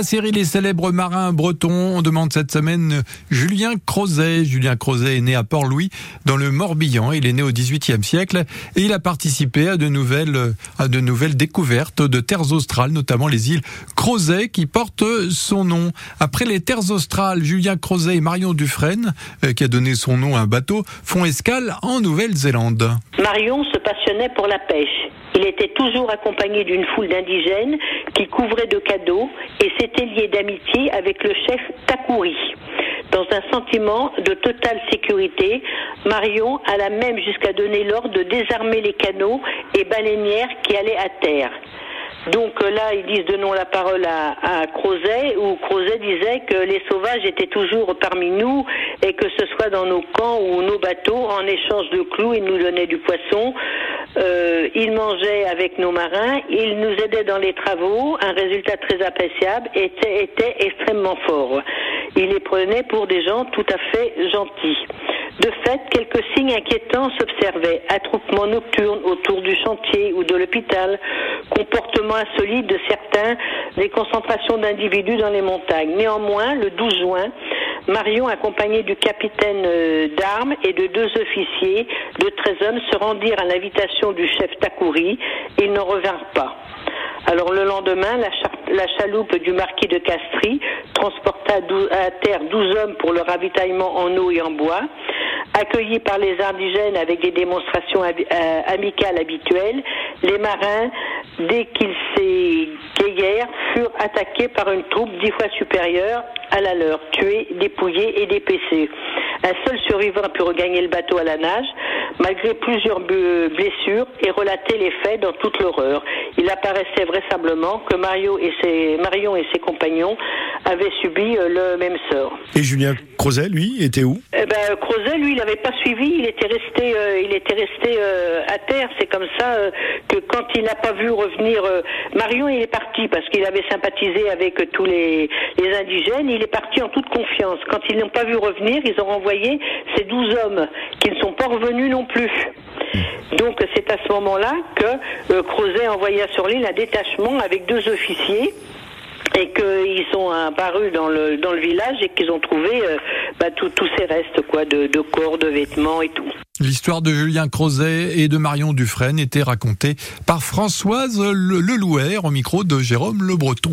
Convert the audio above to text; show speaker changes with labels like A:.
A: la série Les célèbres marins bretons, on demande cette semaine Julien Crozet. Julien Crozet est né à Port-Louis, dans le Morbihan. Il est né au XVIIIe siècle et il a participé à de nouvelles, à de nouvelles découvertes de terres australes, notamment les îles Crozet qui portent son nom. Après les terres australes, Julien Crozet et Marion Dufresne, euh, qui a donné son nom à un bateau, font escale en Nouvelle-Zélande.
B: Marion se passionnait pour la pêche. Il était toujours accompagné d'une foule d'indigènes qui couvraient de cadeaux et s'était lié d'amitié avec le chef Takouri. Dans un sentiment de totale sécurité, Marion alla même jusqu'à donner l'ordre de désarmer les canaux et baleinières qui allaient à terre. Donc euh, là, ils disent donnons la parole à, Crozet, où Crozet disait que les sauvages étaient toujours parmi nous et que ce soit dans nos camps ou nos bateaux, en échange de clous, ils nous donnaient du poisson. Euh, il mangeait avec nos marins, il nous aidait dans les travaux. Un résultat très appréciable était, était extrêmement fort. Il les prenait pour des gens tout à fait gentils. De fait, quelques signes inquiétants s'observaient. Attroupement nocturne autour du chantier ou de l'hôpital, comportement insolite de certains, des concentrations d'individus dans les montagnes. Néanmoins, le 12 juin, Marion, accompagnée du capitaine euh, d'armes et de deux officiers de 13 hommes, se rendirent à l'invitation du chef Takouri. Ils n'en revinrent pas. Alors le lendemain, la, la, chaloupe du marquis de Castries transporta à terre 12 hommes pour le ravitaillement en eau et en bois. Accueillis par les indigènes avec des démonstrations euh, amicales habituelles, les marins, dès qu'ils s'égayèrent, furent attaqués par une troupe dix fois supérieure à la leur, tués, dépouillés et dépécés. Un seul survivant a pu regagner le bateau à la nage, malgré plusieurs blessures, et relater les faits dans toute l'horreur. Il apparaissait vraisemblablement que Mario et Marion et ses compagnons avaient subi euh, le même sort.
A: Et Julien Crozet, lui, était où?
B: Eh ben, Crozet, lui, il n'avait pas suivi, il était resté, euh, il était resté euh, à terre. C'est comme ça que quand il n'a pas vu revenir Marion, il est parti parce qu'il avait sympathisé avec tous les, les indigènes. Il est parti en toute confiance. Quand ils n'ont pas vu revenir, ils ont renvoyé ces douze hommes qui ne sont pas revenus non plus. Donc c'est à ce moment-là que Crozet envoya sur l'île un détachement avec deux officiers et qu'ils sont apparus dans le, dans le village et qu'ils ont trouvé euh, bah, tous ces restes quoi, de, de, corps, de vêtements et tout.
A: L'histoire de Julien Crozet et de Marion Dufresne était racontée par Françoise Lelouer au micro de Jérôme Le Breton.